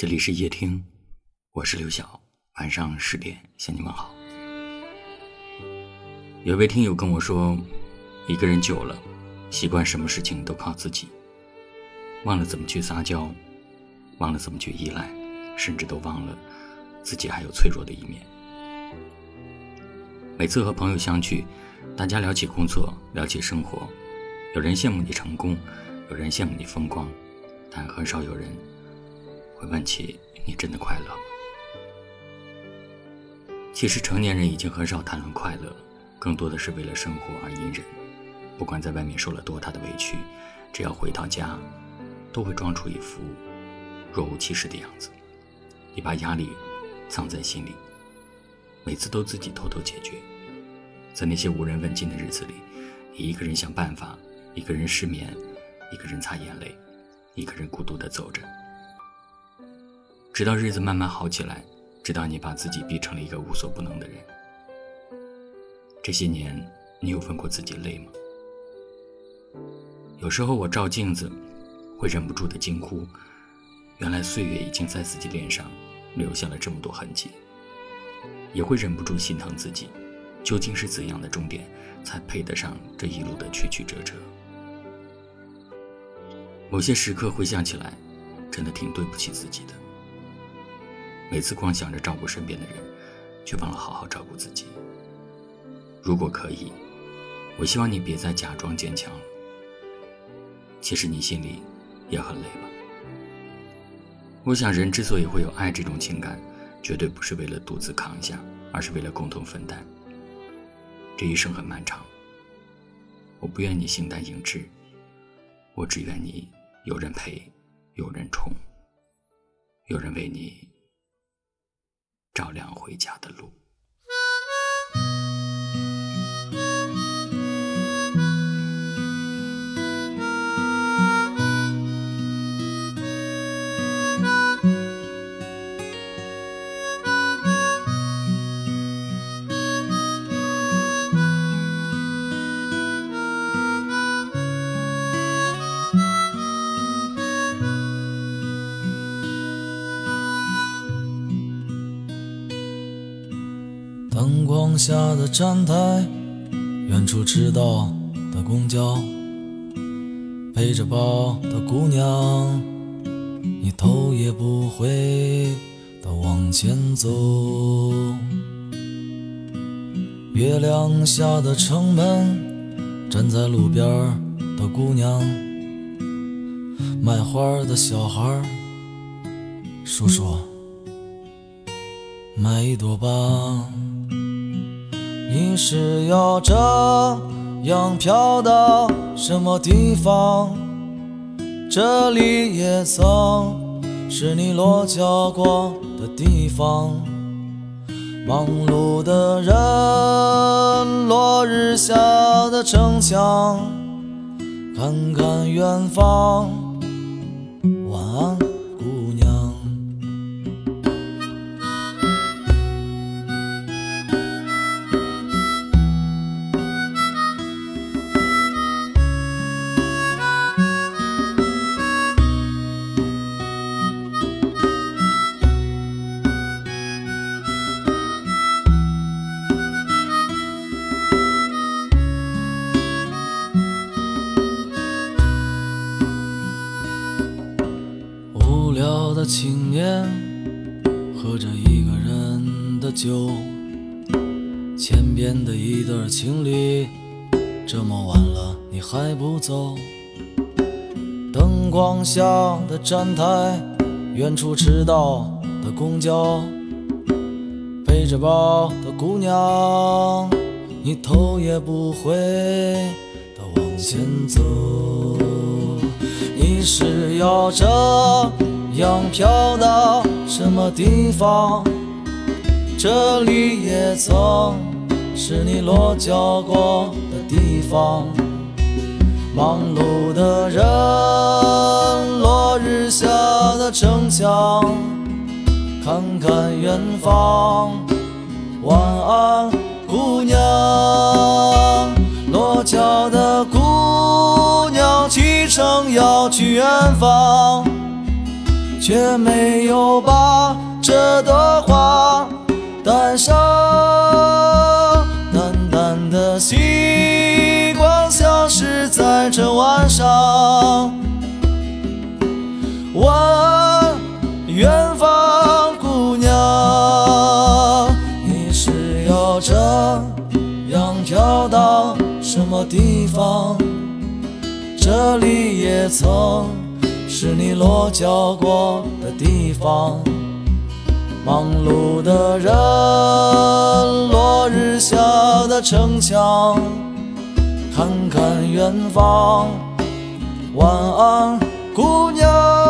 这里是夜听，我是刘晓。晚上十点向你们好。有位听友跟我说，一个人久了，习惯什么事情都靠自己，忘了怎么去撒娇，忘了怎么去依赖，甚至都忘了自己还有脆弱的一面。每次和朋友相聚，大家聊起工作，聊起生活，有人羡慕你成功，有人羡慕你风光，但很少有人。会问起你真的快乐吗？其实成年人已经很少谈论快乐，更多的是为了生活而隐忍。不管在外面受了多大的委屈，只要回到家，都会装出一副若无其事的样子。你把压力藏在心里，每次都自己偷偷解决。在那些无人问津的日子里，你一个人想办法，一个人失眠，一个人擦眼泪，一个人孤独地走着。直到日子慢慢好起来，直到你把自己逼成了一个无所不能的人。这些年，你有问过自己累吗？有时候我照镜子，会忍不住的惊呼：原来岁月已经在自己脸上留下了这么多痕迹。也会忍不住心疼自己，究竟是怎样的终点，才配得上这一路的曲曲折折？某些时刻回想起来，真的挺对不起自己的。每次光想着照顾身边的人，却忘了好好照顾自己。如果可以，我希望你别再假装坚强了。其实你心里也很累吧？我想，人之所以会有爱这种情感，绝对不是为了独自扛下，而是为了共同分担。这一生很漫长，我不愿你形单影只，我只愿你有人陪，有人宠，有人为你。照亮回家的路。灯光下的站台，远处迟到的公交，背着包的姑娘，你头也不回的往前走。月亮下的城门，站在路边的姑娘，卖花的小孩，叔叔，买一朵吧。你是要这样飘到什么地方？这里也曾是你落脚过的地方。忙碌的人，落日下的城墙，看看远方。晚安。个人的酒，前边的一对情侣，这么晚了你还不走？灯光下的站台，远处迟到的公交，背着包的姑娘，你头也不回的往前走，你是要这？样飘到什么地方？这里也曾是你落脚过的地方。忙碌的人，落日下的城墙，看看远方。晚安，姑娘。落脚的姑娘，启程要去远方。却没有把这朵花带上。淡淡的星光消失在这晚上。问远方姑娘，你是要这样飘到什么地方？这里也曾是你落脚过的地方。忙碌的人，落日下的城墙，看看远方。晚安，姑娘。